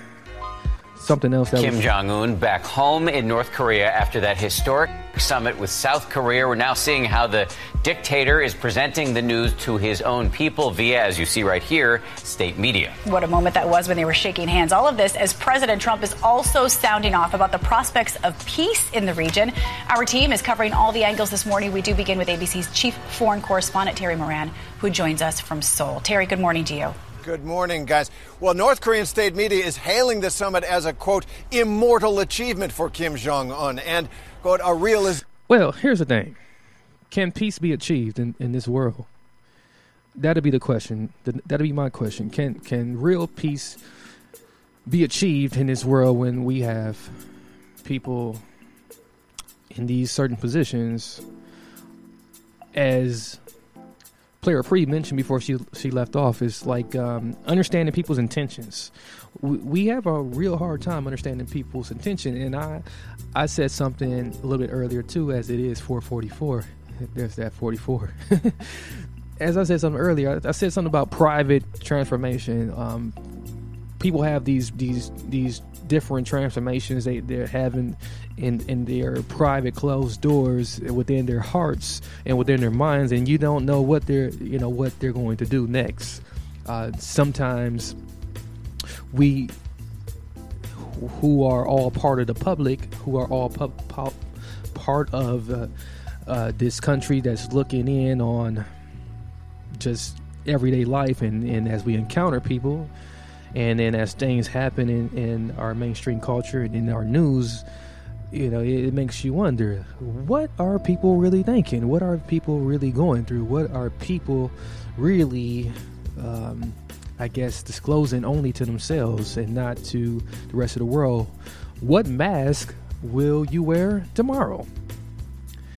something else that Kim was, Jong Un back home in North Korea after that historic summit with South Korea. We're now seeing how the dictator is presenting the news to his own people via, as you see right here, state media. What a moment that was when they were shaking hands. All of this as President Trump is also sounding off about the prospects of peace in the region. Our team is covering all the angles this morning. We do begin with ABC's chief foreign correspondent, Terry Moran, who joins us from Seoul. Terry, good morning to you. Good morning, guys. Well, North Korean state media is hailing the summit as a quote immortal achievement for Kim Jong Un and quote a realism. Well, here's the thing: Can peace be achieved in, in this world? That'll be the question. That'll be my question. Can can real peace be achieved in this world when we have people in these certain positions as player pree mentioned before she she left off is like um, understanding people's intentions. We, we have a real hard time understanding people's intention, and I I said something a little bit earlier too, as it is 444. There's that 44. <laughs> as I said something earlier, I, I said something about private transformation. Um, people have these these these different transformations they, they're having in, in their private closed doors within their hearts and within their minds and you don't know what they're you know what they're going to do next. Uh, sometimes we who are all part of the public who are all pu- pu- part of uh, uh, this country that's looking in on just everyday life and, and as we encounter people and then as things happen in, in our mainstream culture and in our news, you know, it, makes you wonder what are people really thinking? What are people really going through? What are people really, um, I guess, disclosing only to themselves and not to the rest of the world? What mask will you wear tomorrow?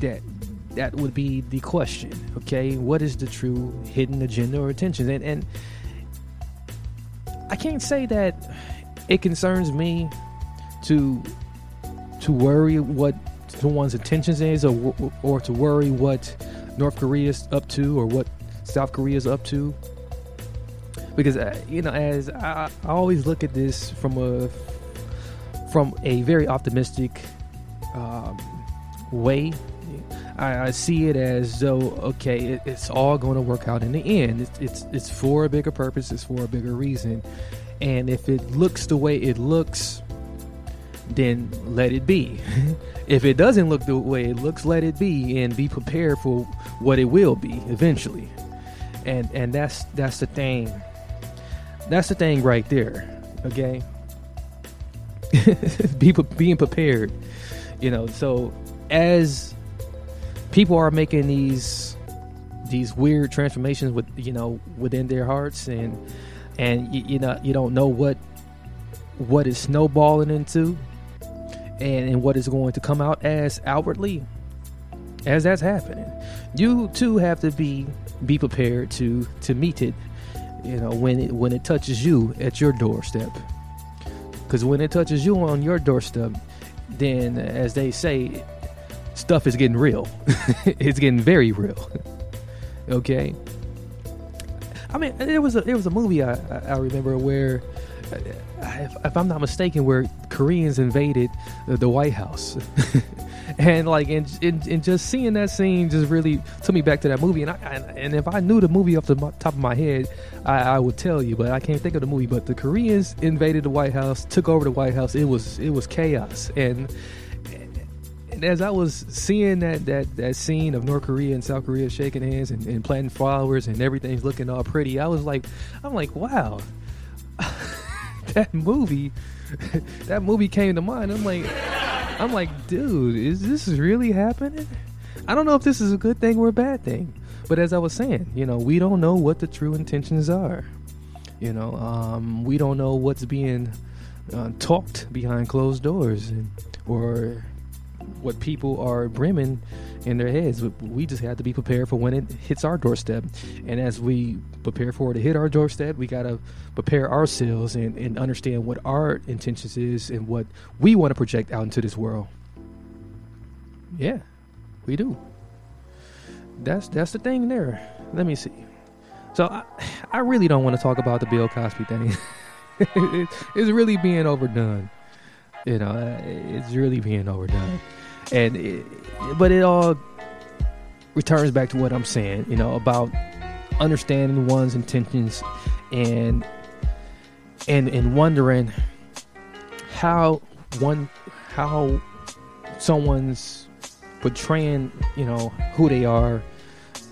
That that would be the question. Okay, what is the true hidden agenda or intentions? And and I can't say that it concerns me to to worry what someone's intentions is, or or to worry what North Korea is up to, or what South Korea is up to. Because uh, you know, as I, I always look at this from a from a very optimistic um, way. I, I, see it as though okay, it, it's all going to work out in the end. It's, it's it's for a bigger purpose. It's for a bigger reason. And if it looks the way it looks, then let it be. <laughs> if it doesn't look the way it looks, let it be, and be prepared for what it will be eventually. And and that's that's the thing. That's the thing right there. Okay. <laughs> be being prepared. You know, so as people are making these these weird transformations with you know within their hearts and and you, you know you don't know what what is snowballing into and, and what is going to come out as outwardly as that's happening. You too have to be be prepared to to meet it you know when it when it touches you at your doorstep. Because when it touches you on your doorstep then as they say stuff is getting real. <laughs> It's getting very real. Okay? I mean there was a there was a movie i i remember where uh, if, if i'm not mistaken where koreans invaded the, the white house. <laughs> And like and, and, and just seeing that scene just really took me back to that movie. And I, and if I knew the movie off the top of my head I, I would tell you but I can't think of the movie. But the Koreans invaded the White House took over the White House. It was it was chaos. And as I was seeing that that that scene of North Korea and South Korea shaking hands and, and planting flowers and everything's looking all pretty, I was like, I'm like, wow, <laughs> that movie, <laughs> that movie came to mind. I'm like, I'm like, dude, is this really happening? I don't know if this is a good thing or a bad thing, but as I was saying, you know, we don't know what the true intentions are. You know, um, we don't know what's being uh, talked behind closed doors, and, or what people are brimming in their heads. We just have to be prepared for when it hits our doorstep. And as we prepare for it to hit our doorstep, we got to prepare ourselves and, and understand what our intentions is and what we want to project out into this world. Yeah, we do. That's that's the thing there. Let me see. So I, I really don't want to talk about the Bill Cosby thing. <laughs> it's really being overdone. You know, it's really being overdone. And it, but it all returns back to what I'm saying, you know, about understanding one's intentions and and and wondering how one how someone's portraying, you know, who they are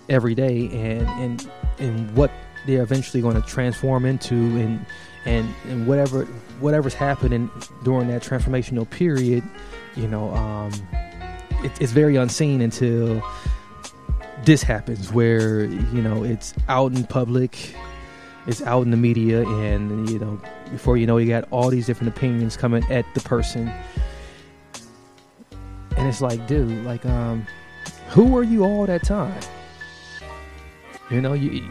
every day and and and what they're eventually going to transform into and and and whatever whatever's happening during that transformational period, you know, um, it, it's very unseen until this happens, where you know it's out in public, it's out in the media, and you know before you know, you got all these different opinions coming at the person, and it's like, dude, like, um, who were you all that time? You know, you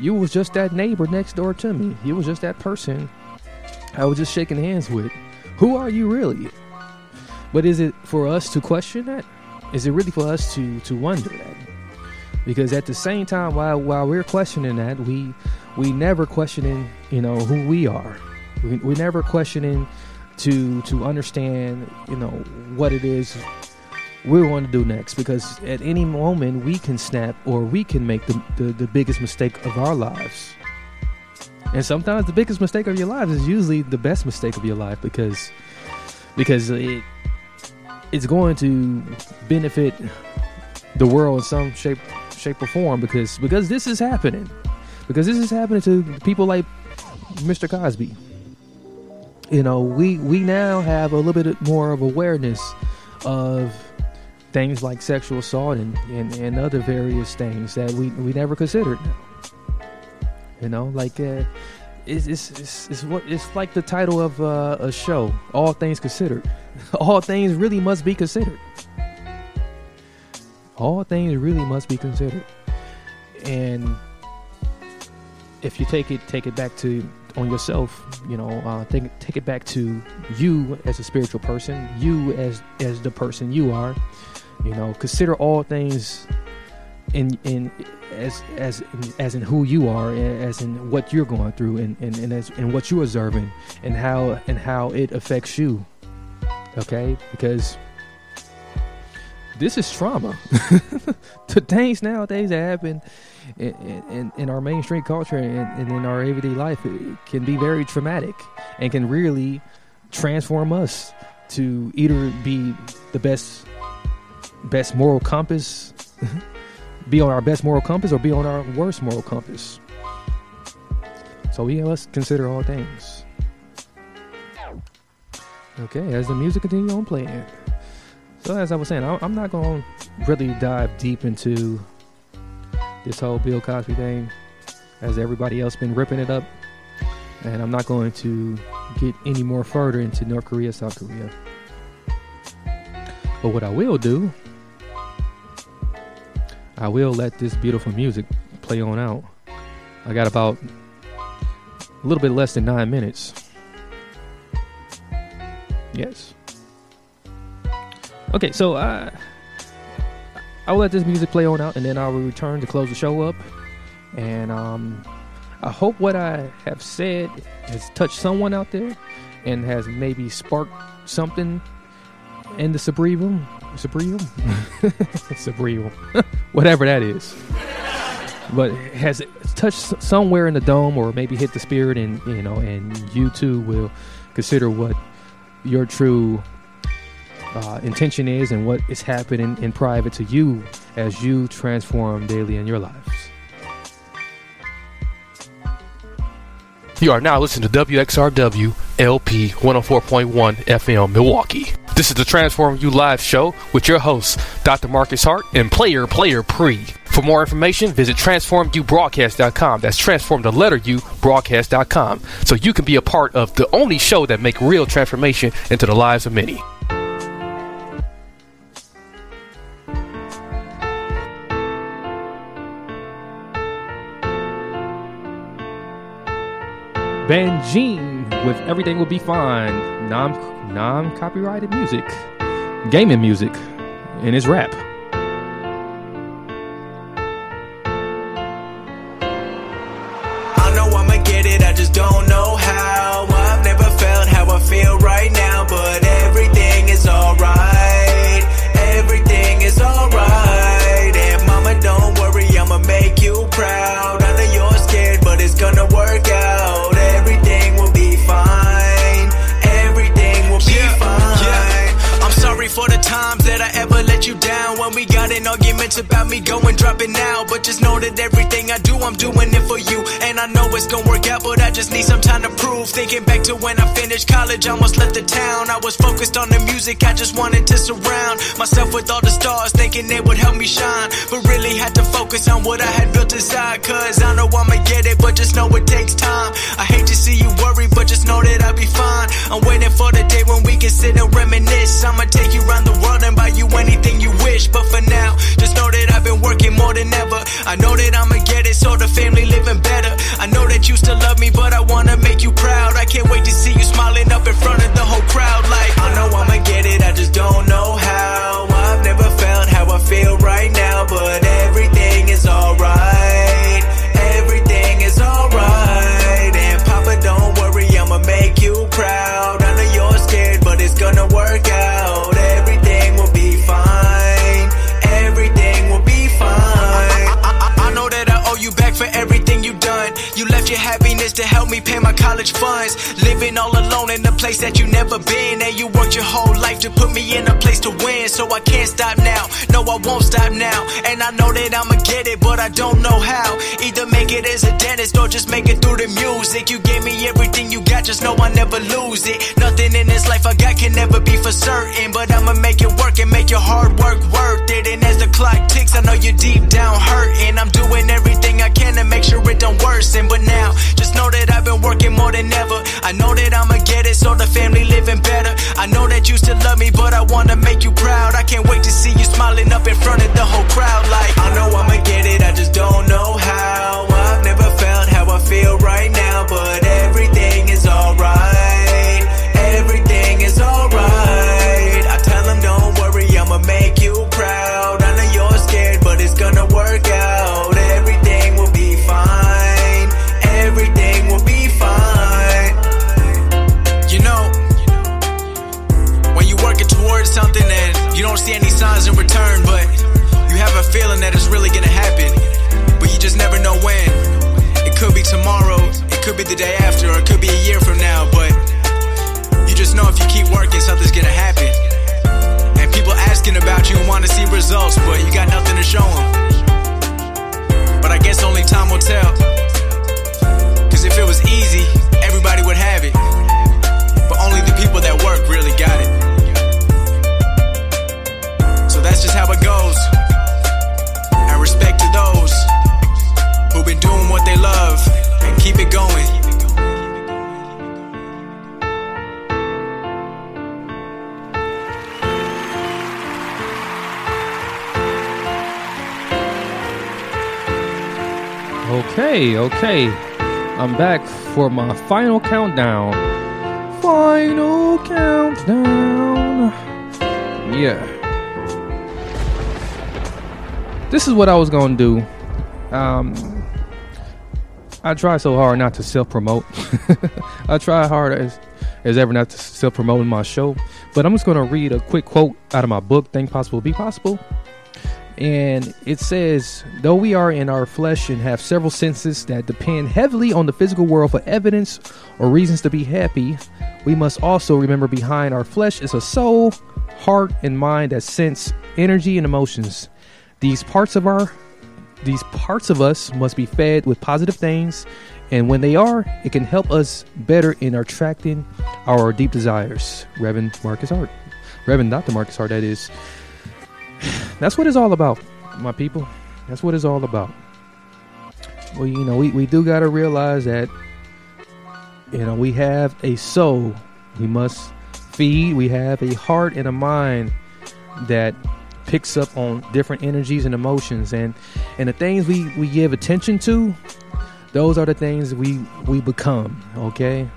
you was just that neighbor next door to me. You was just that person I was just shaking hands with. Who are you really? But is it for us to question that? Is it really for us to to wonder that? Because at the same time, while while we're questioning that, we we never questioning you know who we are. We, we're never questioning to to understand you know what it is we want to do next because at any moment we can snap or we can make the, the, the, biggest mistake of our lives and sometimes the biggest mistake of your life is usually the best mistake of your life because because it it's going to benefit the world in some shape shape or form because because this is happening because this is happening to people like Mr. Cosby. You know, we we now have a little bit more of awareness of things like sexual assault and, and, and other various things that we, we never considered. You know, like uh, it's, it's, it's, it's what it's like the title of uh, a show, All Things Considered. <laughs> All things really must be considered. All things really must be considered. And if you take it take it back to on yourself, you know, uh, take take it back to you as a spiritual person, you as as the person you are. You know, consider all things in in as as as in who you are, as in what you're going through, and and, and as and what you're observing, and how and how it affects you. Okay, because this is trauma. <laughs> the things nowadays that happen in, in, in our mainstream culture and, and, in our everyday life can be very traumatic and can really transform us to either be the best best moral compass <laughs> be on our best moral compass or be on our worst moral compass. So we must consider all things. Okay, as the music continues on playing. So as I was saying, I'm not going to really dive deep into this whole Bill Cosby thing, as everybody else been ripping it up, and I'm not going to get any more further into North Korea, South Korea. But what I will do I will let this beautiful music play on out. I got about a little bit less than nine minutes. Yes. Okay, so I I'll let this music play on out, and then I will return to close the show up. And um, I hope what I have said has touched someone out there, and has maybe sparked something in the Subrium, Subrium, <laughs> Subrium, <laughs> whatever that is. But has it touched somewhere in the dome, or maybe hit the spirit, and you know, and you too will consider what your true uh, intention is and what is happening in private to you as you transform daily in your lives. You are now listening to WXRW LP 104.1 FM Milwaukee. This is the Transform U Live show with your hosts, Dr. Marcus Hart and Player Player Pree. For more information, visit transformubroadcast.com. That's transform the letter U broadcast.com. So you can be a part of the only show that make real transformation into the lives of many. Banjin with Everything Will Be Fine, non non copyrighted music, gaming music, and his rap. I know I'ma get it, I just don't know how. I've never felt how I feel right now, but everything is alright. Everything is alright. And mama, don't worry, I'ma make you proud. About me going dropping now. But just know that everything I do, I'm doing it for you. And I know it's gonna work out, but I just need some time to prove. Thinking back to when I finished college, I almost left the town. I was focused on the music, I just wanted to surround myself with all the stars, thinking it would help me shine. But really had to focus on what I had built inside. Cause I know I'ma get it, but just know it takes time. I hate to see you worry, but just know that I'll be fine. I'm waiting for the day when we can sit and reminisce. I'ma take you around the world and buy you anything you wish. But for now, just know that I've been working more than ever. I know that I'ma get it, so the family living better. I know that you still love me, but I wanna make you proud. I can't wait to see you smiling up in front of the whole crowd. Like, I know I'ma get it, I just don't know how. I've never felt how I feel right now, but everything is alright. Everything is alright. And Papa, don't worry, I'ma make you proud. For everything your happiness to help me pay my college funds. Living all alone in a place that you never been. And you worked your whole life to put me in a place to win. So I can't stop now. No, I won't stop now. And I know that I'ma get it, but I don't know how. Either make it as a dentist or just make it through the music. You gave me everything you got, just know I never lose it. Nothing in this life I got can never be for certain. But I'ma make it work and make your hard work worth it. And as the clock ticks, I know you're deep down hurting. I'm doing everything I can to make sure it don't worsen. But now, just know that I've been working more than ever. I know that I'ma get it, so the family living better. I know that you still love me, but I wanna make you proud. I can't wait to see you smiling up in front of the whole crowd. Like, I know I'ma get it, I just don't know how. I've never felt how I feel right now, but everything is alright. Everything is alright. You don't see any signs in return, but you have a feeling that it's really gonna happen, but you just never know when. It could be tomorrow, it could be the day after, or it could be a year from now, but you just know if you keep working, something's gonna happen. And people asking about you to see results, but you got nothing to show them. But I guess only time will tell. Cause if it was easy, everybody would have it. But only the people that work really got it. That's just how it goes. And respect to those who've been doing what they love and keep it going. Okay, okay. I'm back for my final countdown. Final countdown. Yeah. This is what I was to do. Um I try so hard not to self promote. <laughs> I try hard as as ever not to self promote my show, But I'm just to read a quick quote out of my book, Think Possible, Be Possible. And it says, though we are in our flesh and have several senses that depend heavily on the physical world for evidence or reasons to be happy, we must also remember behind our flesh is a soul, heart, and mind that sense energy and emotions. These parts of our these parts of us must be fed with positive things, and when they are, it can help us better in attracting our deep desires. Reverend Marcus Hart. Reverend Dr. Marcus Hart, that is. <sighs> That's what it's all about, my people. That's what it's all about. Well, you know, we, we do got to realize that, you know, we have a soul we must feed, we have a heart and a mind that picks up on different energies and emotions. And and the things we we give attention to those are the things we we become okay?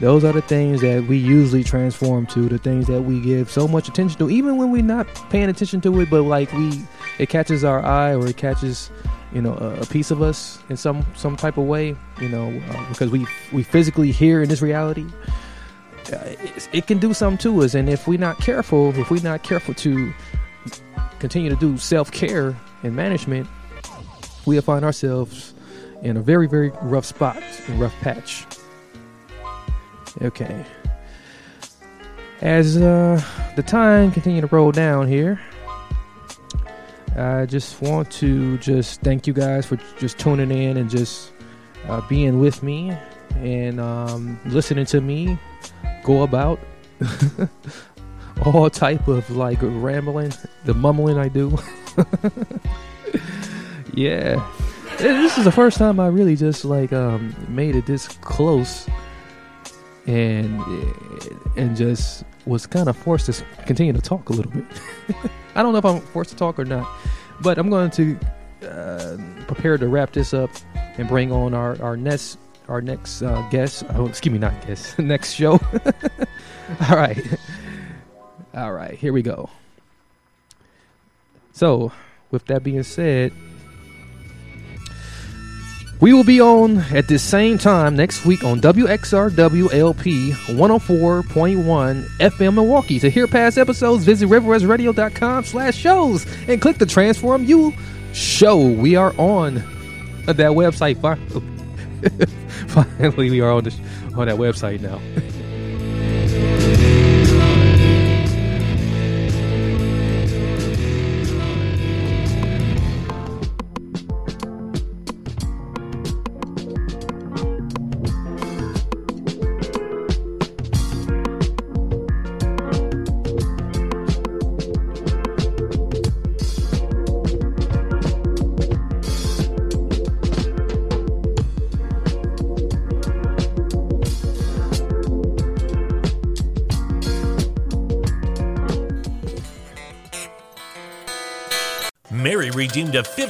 Those are the things that we usually transform to the things that we give so much attention to even when we're not paying attention to it but like we it catches our eye or it catches you know a, a piece of us in some some type of way you know uh, because we we physically here in this reality uh, it, it can do something to us. And if we're not careful if we're not careful to continue to do self-care and management we'll find ourselves in a very very rough spot and rough patch Okay. As uh, the time continue to roll down here, I just want to just thank you guys for just tuning in and just uh, being with me and um, listening to me go about <laughs> all type of like rambling, the mumbling I do. <laughs> yeah, this is the first time I really just like um, made it this close and and just was kind of forced to continue to talk a little bit. <laughs> I don't know if I'm forced to talk or not, but I'm going to uh, prepare to wrap this up and bring on our our next our next uh, guest. Oh, excuse me, not guest. <laughs> next show. All right, all right. Here we go. So, with that being said. We will be on at the same time next week on WXRWLP 104.1 FM Milwaukee. To hear past episodes, visit riverwestradio.com slash shows and click the Transform U show. We are on that website. <laughs> Finally, we are on, the, on that website now. <laughs>